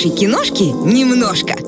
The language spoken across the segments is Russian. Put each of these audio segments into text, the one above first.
хорошей киношки немножко.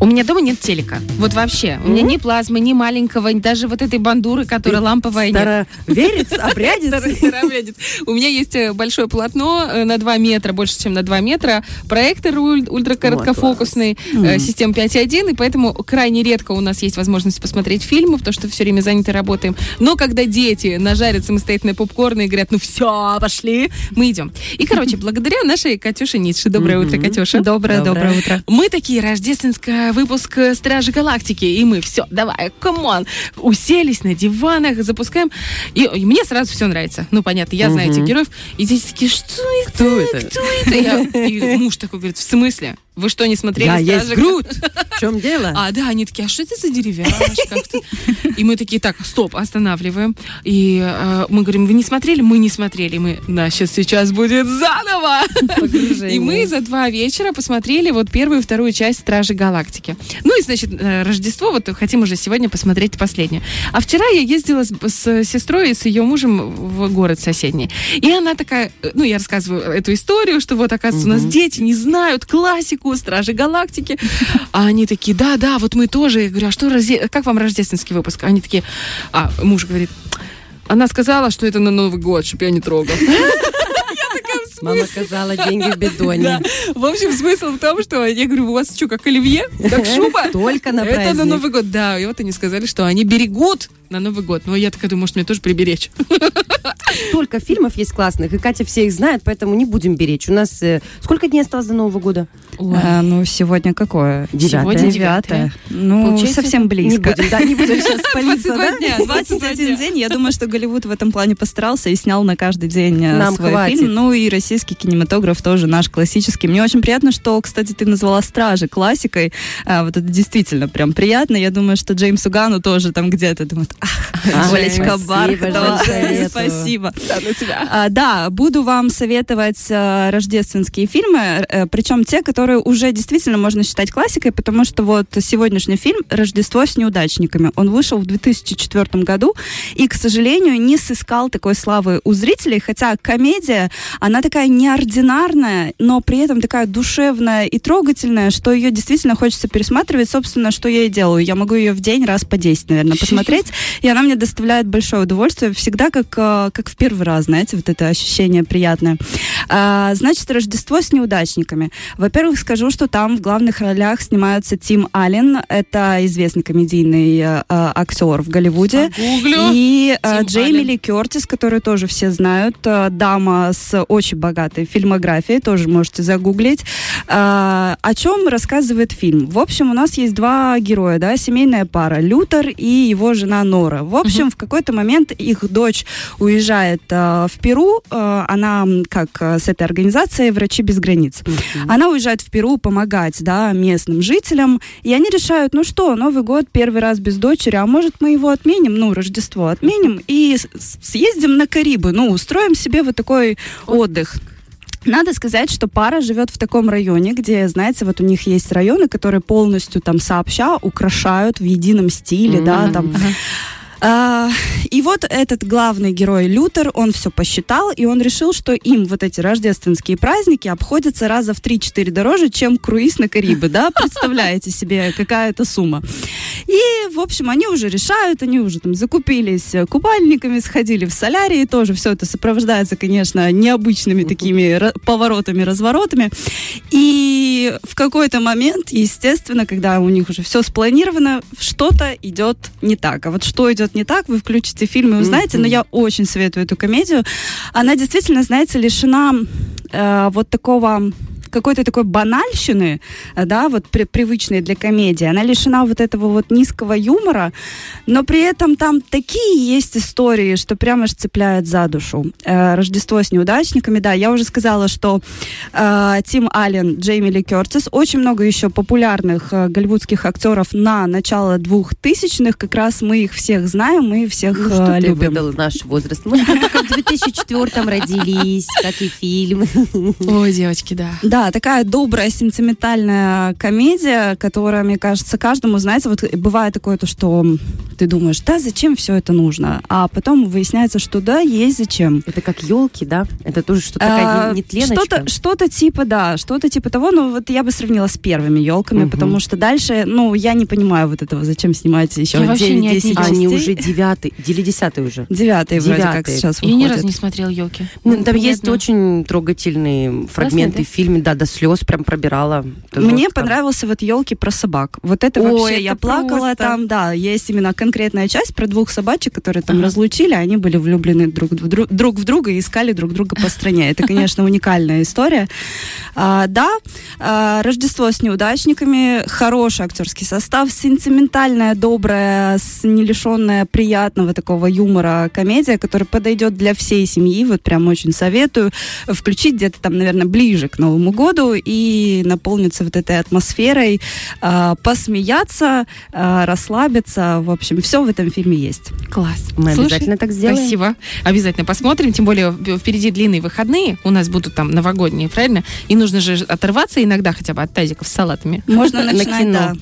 У меня дома нет телека. Вот вообще. У меня ни плазмы, ни маленького, даже вот этой бандуры, которая ламповая, нет. Староверец, обрядец. У меня есть э, большое полотно э, на 2 метра, больше, чем на 2 метра, проектор уль- ультракороткофокусный, э, система 5.1, и поэтому крайне редко у нас есть возможность посмотреть фильмы, потому что все время заняты работаем. Но когда дети нажарят самостоятельно попкорн и говорят, ну все, пошли, мы идем. И, короче, благодаря нашей Катюше Ницше, доброе утро, Катюша. Доброе, доброе утро. Мы такие, рождественская выпуск э, Стражи Галактики, и мы все, давай, come on, уселись на диванах, запускаем, и, и мне сразу все нравится. Ну, понятно, я знаю этих героев, и здесь такие, что это? Кто это? Кто это? Я- и муж такой говорит, в смысле? Вы что, не смотрели Я есть «Стражи Грут. В чем дело? а, да, они такие, а что это за деревяшка? И мы такие, так, стоп, останавливаем. И э, мы говорим, вы не смотрели? Мы не смотрели. Мы, значит, сейчас будет заново. И мы за два вечера посмотрели вот первую и вторую часть Стражи Галактики. Ну и, значит, э, Рождество, вот хотим уже сегодня посмотреть последнее. А вчера я ездила с, с сестрой и с ее мужем в город соседний. И она такая, э, ну, я рассказываю эту историю, что вот, оказывается, у нас дети не знают классику Стражи Галактики. А они такие, да, да, вот мы тоже. Я говорю, а что, как вам рождественский выпуск? Они такие, а муж говорит, она сказала, что это на Новый год, чтобы я не трогал. Мама сказала, деньги в бидоне. Да. В общем, смысл в том, что я говорю, у вас что, как оливье? Как шуба? Только на Это на праздник. Новый год, да. И вот они сказали, что они берегут на Новый год. Но я такая думаю, может, мне тоже приберечь. Столько фильмов есть классных, и Катя все их знает, поэтому не будем беречь. У нас э, сколько дней осталось до Нового года? А, ну, сегодня какое? Девятое. Сегодня Девятое. Ну, Получается, совсем Не близко. будем, да, не будем сейчас палиться, 22 да? дня, 22 дня. 21 день. Я думаю, что Голливуд в этом плане постарался и снял на каждый день э, Нам свой хватит. фильм. Ну и российский кинематограф тоже наш классический. Мне очень приятно, что, кстати, ты назвала «Стражи» классикой. А, вот это действительно прям приятно. Я думаю, что Джеймсу Гану тоже там где-то думает, ах, Олечка спасибо, Спасибо. А, да, буду вам советовать э, рождественские фильмы, э, причем те, которые уже действительно можно считать классикой, потому что вот сегодняшний фильм «Рождество с неудачниками», он вышел в 2004 году и, к сожалению, не сыскал такой славы у зрителей, хотя комедия, она такая неординарная, но при этом такая душевная и трогательная, что ее действительно хочется пересматривать. Собственно, что я и делаю. Я могу ее в день раз по 10, наверное, посмотреть, и она мне доставляет большое удовольствие, всегда как, э, как в первый раз, знаете, вот это ощущение приятное. А, значит, Рождество с неудачниками. Во-первых, скажу, что там в главных ролях снимаются Тим Аллен, это известный комедийный э, э, актер в Голливуде. Гуглю. И Тим Джейми Аллен. Ли Кертис, которую тоже все знают, э, дама с очень богатой фильмографией, тоже можете загуглить. Э, о чем рассказывает фильм? В общем, у нас есть два героя, да, семейная пара, Лютер и его жена Нора. В общем, в какой-то момент их дочь уезжает э, в Перу, э, она как с этой организацией «Врачи без границ». Она уезжает в Перу помогать, да, местным жителям, и они решают, ну что, Новый год первый раз без дочери, а может мы его отменим, ну, Рождество отменим и съездим на Карибы, ну, устроим себе вот такой отдых. Надо сказать, что пара живет в таком районе, где, знаете, вот у них есть районы, которые полностью там сообща украшают в едином стиле, да, там. А, и вот этот главный герой Лютер, он все посчитал, и он решил, что им вот эти рождественские праздники обходятся раза в 3-4 дороже, чем круиз на Карибы, да? Представляете себе, какая это сумма. И, в общем, они уже решают, они уже там закупились купальниками, сходили в солярии, тоже все это сопровождается, конечно, необычными такими поворотами, разворотами. И в какой-то момент, естественно, когда у них уже все спланировано, что-то идет не так. А вот что идет не так, вы включите фильм и узнаете, но я очень советую эту комедию. Она действительно, знаете, лишена э, вот такого какой-то такой банальщины, э, да, вот при- привычной для комедии. Она лишена вот этого вот низкого юмора, но при этом там такие есть истории, что прямо аж цепляет за душу. Э, Рождество с неудачниками, да, я уже сказала, что э, Тим Аллен, Джейми Ли Кертис, очень много еще популярных э, голливудских актеров на начало двухтысячных, как раз мы их всех знаем, мы всех Ну, э, что ты любим. выдал наш возраст? Мы только в 2004 родились, как и фильм. Ой, девочки, да. Да, Да, такая добрая, сентиментальная комедия, которая, мне кажется, каждому, знаете, вот бывает такое то, что ты думаешь, да, зачем все это нужно? А потом выясняется, что да, есть зачем. Это как елки, да? Это тоже что-то такая А, нетленочка. Что-то, что-то типа, да, что-то типа того, но вот я бы сравнила с первыми елками, Мгм. потому что дальше, ну, я не понимаю вот этого, зачем снимать еще Я вообще не 9-10 от Они частей. уже девятый, или десятый уже. Девятый вроде как сейчас Я ни выходит. разу не смотрела елки. Ну, там есть очень трогательные фрагменты да? в фильме, да, до слез прям пробирала. Мне жестко. понравился вот елки про собак. Вот это Ой, вообще это я плакала просто. там, да. Есть именно конкретная часть про двух собачек, которые там Ага. разлучили, они были влюблены друг в, друг, друг в друга и искали друг друга по стране. Это, конечно, уникальная история. А, да, а, Рождество с неудачниками, хороший актерский состав, сентиментальная, добрая, с не лишенная приятного такого юмора комедия, которая подойдет для всей семьи. Вот прям очень советую включить где-то там, наверное, ближе к Новому году и наполниться вот этой атмосферой, а, посмеяться, а, расслабиться. В общем, все в этом фильме есть. Класс. Мы Слушай, обязательно так сделаем. Спасибо. Обязательно посмотрим. Тем более впереди длинные выходные. У нас будут там новогодние, правильно? И нужно же оторваться иногда хотя бы от тазиков с салатами. Можно На начинать, кино.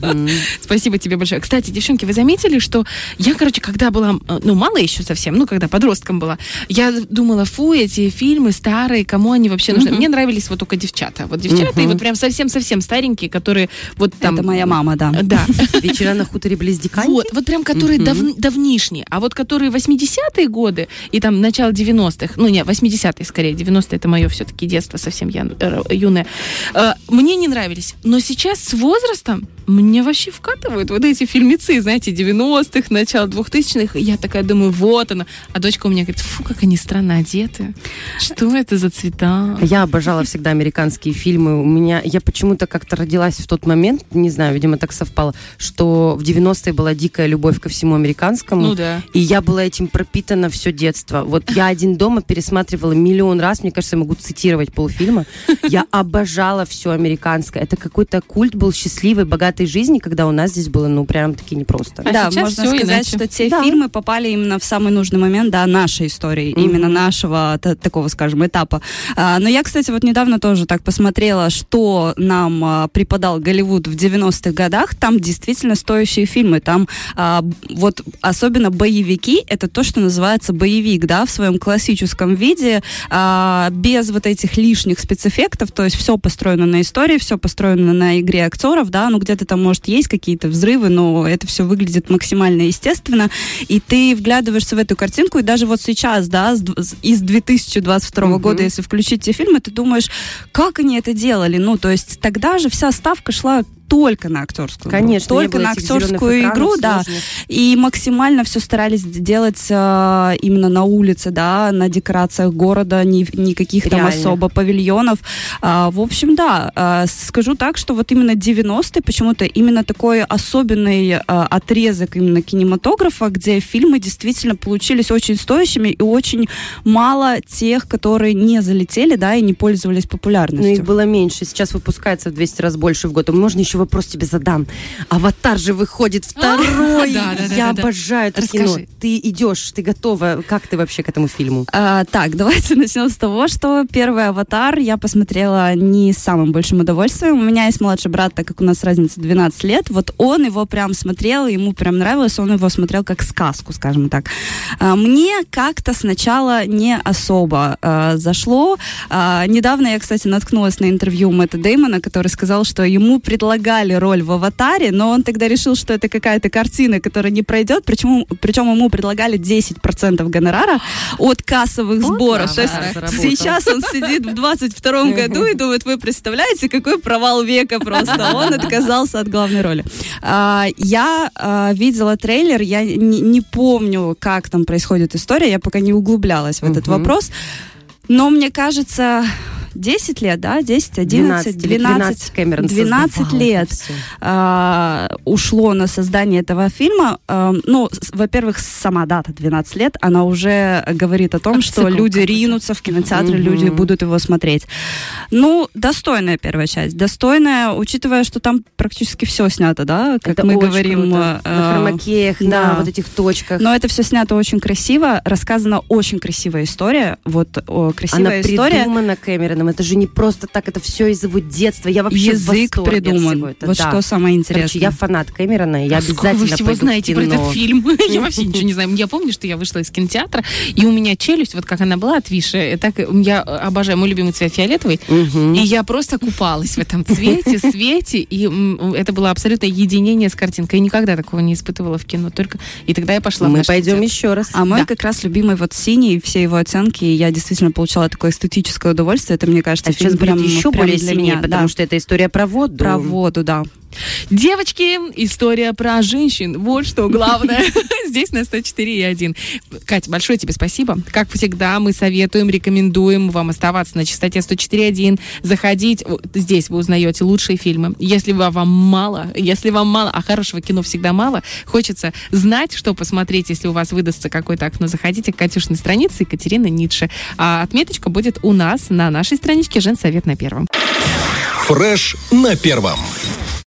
да. Спасибо тебе большое. Кстати, девчонки, вы заметили, что я, короче, когда была, э, ну, мало еще совсем, ну, когда подростком была, я думала, фу, эти фильмы старые, кому они вообще нужны? Мне нравились вот только девчата. Вот девчата, и вот прям совсем-совсем старенькие, которые вот там... Это моя мама, да. Да. Вечера на хуторе близ Диканьки? Вот, вот прям которые дав- давнишние. А вот которые 80-е годы и там начало 90-х, ну не, 80-е скорее, 90-е это мое все-таки детство совсем я, э, юное, э, мне не нравились. Но сейчас с возрастом мне вообще вкатывают вот эти фильмецы, знаете, 90-х, начало 2000-х. И я такая думаю, вот она. А дочка у меня говорит, фу, как они странно одеты. Что это за цвета? Я обожала всегда американские фильмы. У меня, я почему-то как-то родилась в тот момент, не знаю, видимо, так совпало, что в 90-е была дикая любовь ко всему американскому. Ну да. И я была этим пропитана все детство. Вот я один дома пересматривала миллион раз, мне кажется, я могу цитировать полфильма. Я обожала все американское. Это какой-то культ был счастливой, богатой жизни, когда у нас здесь было, ну, прям таки непросто. А да, сейчас можно сказать, иначе. что те Да. фильмы попали именно в самый нужный момент, да, нашей истории, Мгм. именно нашего та- такого, скажем, этапа. А, но я, кстати, вот недавно тоже так посмотрела, что нам а, преподал Голливуд в 90-х годах. Там действительно стоящие фильмы. Там а, вот особенно боевики, это то, что называется боевик, да, в своем классическом виде, а, без вот этих лишних спецэффектов, то есть все построено на истории, все построено на игре актеров, да, ну где-то там, может, есть какие-то взрывы, но это все выглядит максимально естественно, и ты вглядываешься в эту картинку, и даже вот сейчас, да, из 2022 Мгм. года, если включить те фильмы, ты думаешь, как они это делали? Ну, то есть тогда же вся ставка шла только на актерскую игру, Конечно, не только на актерскую игру, да, сложных. и максимально все старались делать э, именно на улице, да, на декорациях города, ни, никаких там Реально. особо павильонов. А, в общем, да, а, скажу так, что вот именно 90-е почему-то именно такой особенный а, отрезок именно кинематографа, где фильмы действительно получились очень стоящими и очень мало тех, которые не залетели, да, и не пользовались Ну, популярностью. их было меньше. Сейчас выпускается в 200 раз больше в год. Можно еще вопрос тебе задам. Аватар же выходит второй. Да, да, да, Я обожаю это Расскажи. кино. Ты идешь, ты готова. Как ты вообще к этому фильму? А, так, давайте начнем с того, что первый «Аватар» я посмотрела не с самым большим удовольствием. У меня есть младший брат, так как у нас разница 12 лет. Вот он его прям смотрел, ему прям нравилось, он его смотрел как сказку, скажем так. А, мне как-то сначала не особо а, зашло. А, недавно я, кстати, наткнулась на интервью Мэтта Деймона, который сказал, что ему предлагали роль в «Аватаре», но он тогда решил, что это какая-то картина, которая не пройдет, причем, причем ему предлагали 10% гонорара от кассовых Вот сборов. То есть заработал. сейчас он сидит в 22 году и думает, вы представляете, какой провал века просто. Он отказался от главной роли. А, Я а, видела трейлер, я не помню, как там происходит история, я пока не углублялась в этот вопрос. Но мне кажется, 10 лет, да, 10, 11, 12, или 12, Кэмерон 12 создавал лет это всё. а, ушло на создание этого фильма. А, ну, во-первых, сама дата 12 лет, она уже говорит о том, Как что цикл люди какой-то. ринутся в кинотеатры, Мгм. люди будут его смотреть. Ну, достойная первая часть. Достойная, учитывая, что там практически все снято, да, как Это мы говорим. круто. э, На хромакеях, да. на вот этих точках. но это все снято очень красиво, рассказана очень красивая история. Вот о, красивая Она история. придумана Кэмероном. Там, это же не просто так, это все из его детства. Я вообще Язык придуман. Это, вот да. что самое интересное. Короче, я фанат Кэмерона, я Сколько обязательно вы всего пойду знаете про этот фильм? Я вообще ничего не знаю. Я помню, что я вышла из кинотеатра, и у меня челюсть, вот как она была отвисшая, так я обожаю мой любимый цвет фиолетовый, и я просто купалась в этом цвете, свете, и это было абсолютное единение с картинкой. Я никогда такого не испытывала в кино, только и тогда я пошла Мы пойдем еще раз. А мой как раз любимый вот синий, все его оценки, я действительно получала такое эстетическое удовольствие. Это, мне кажется, А сейчас будет еще более для сильнее, меня, потому да. что это история про воду. Про воду, да. Девочки, история про женщин. Вот что главное. Здесь на 104,1. Катя, большое тебе спасибо. Как всегда, мы советуем, рекомендуем вам оставаться на частоте 104,1. Заходить. Вот Здесь вы узнаете лучшие фильмы. Если вам мало, если вам мало, а хорошего кино всегда мало, хочется знать, что посмотреть, если у вас выдастся какое-то окно, заходите к Катюшной странице Екатерина Ницше. А отметочка будет у нас на нашей страничке «Женсовет на первом». Фреш на первом.